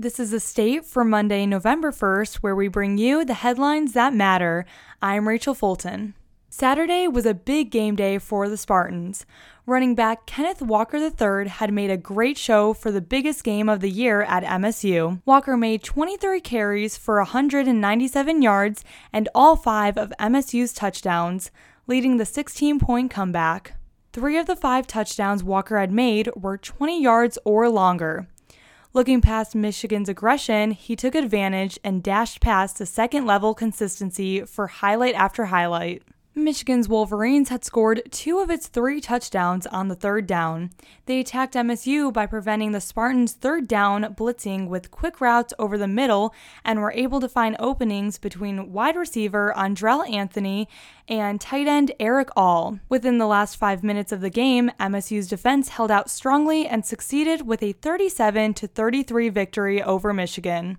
This is a state for Monday, November 1st, where we bring you the headlines that matter. I'm Rachel Fulton. Saturday was a big game day for the Spartans. Running back Kenneth Walker III had made a great show for the biggest game of the year at MSU. Walker made 23 carries for 197 yards and all five of MSU's touchdowns, leading the 16 point comeback. Three of the five touchdowns Walker had made were 20 yards or longer. Looking past Michigan's aggression, he took advantage and dashed past the second level consistency for highlight after highlight. Michigan's Wolverines had scored two of its three touchdowns on the third down. They attacked MSU by preventing the Spartans' third down blitzing with quick routes over the middle and were able to find openings between wide receiver Andrel Anthony and tight end Erick All. Within the last five minutes of the game, MSU's defense held out strongly and succeeded with a 37 33 victory over Michigan.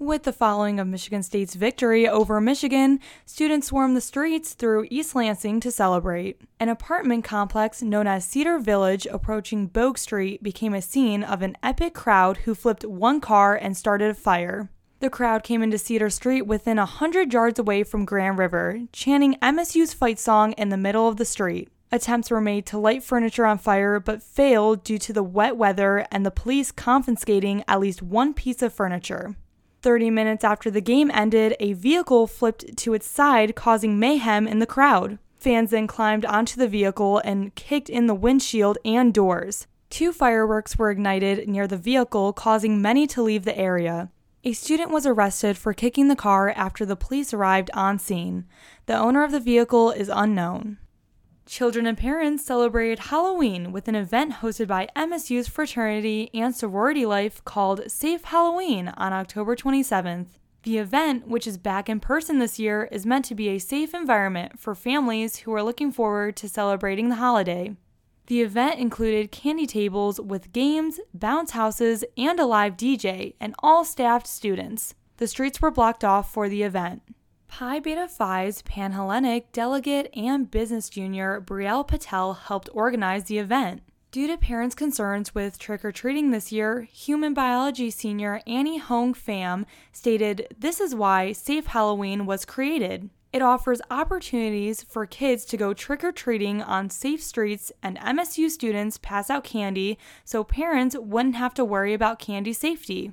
With the following of Michigan State's victory over Michigan, students swarmed the streets through East Lansing to celebrate. An apartment complex known as Cedar Village approaching Bogue Street became a scene of an epic crowd who flipped one car and started a fire. The crowd came into Cedar Street within a hundred yards away from Grand River, chanting MSU's fight song in the middle of the street. Attempts were made to light furniture on fire but failed due to the wet weather and the police confiscating at least one piece of furniture. 30 minutes after the game ended, a vehicle flipped to its side, causing mayhem in the crowd. Fans then climbed onto the vehicle and kicked in the windshield and doors. Two fireworks were ignited near the vehicle, causing many to leave the area. A student was arrested for kicking the car after the police arrived on scene. The owner of the vehicle is unknown. Children and parents celebrated Halloween with an event hosted by MSU's fraternity and sorority life called Safe Halloween on October 27th. The event, which is back in person this year, is meant to be a safe environment for families who are looking forward to celebrating the holiday. The event included candy tables with games, bounce houses, and a live DJ, and all staffed students. The streets were blocked off for the event. Pi Beta Phi's Panhellenic delegate and business junior Brielle Patel helped organize the event. Due to parents' concerns with trick or treating this year, human biology senior Annie Hong Pham stated this is why Safe Halloween was created. It offers opportunities for kids to go trick or treating on safe streets, and MSU students pass out candy so parents wouldn't have to worry about candy safety.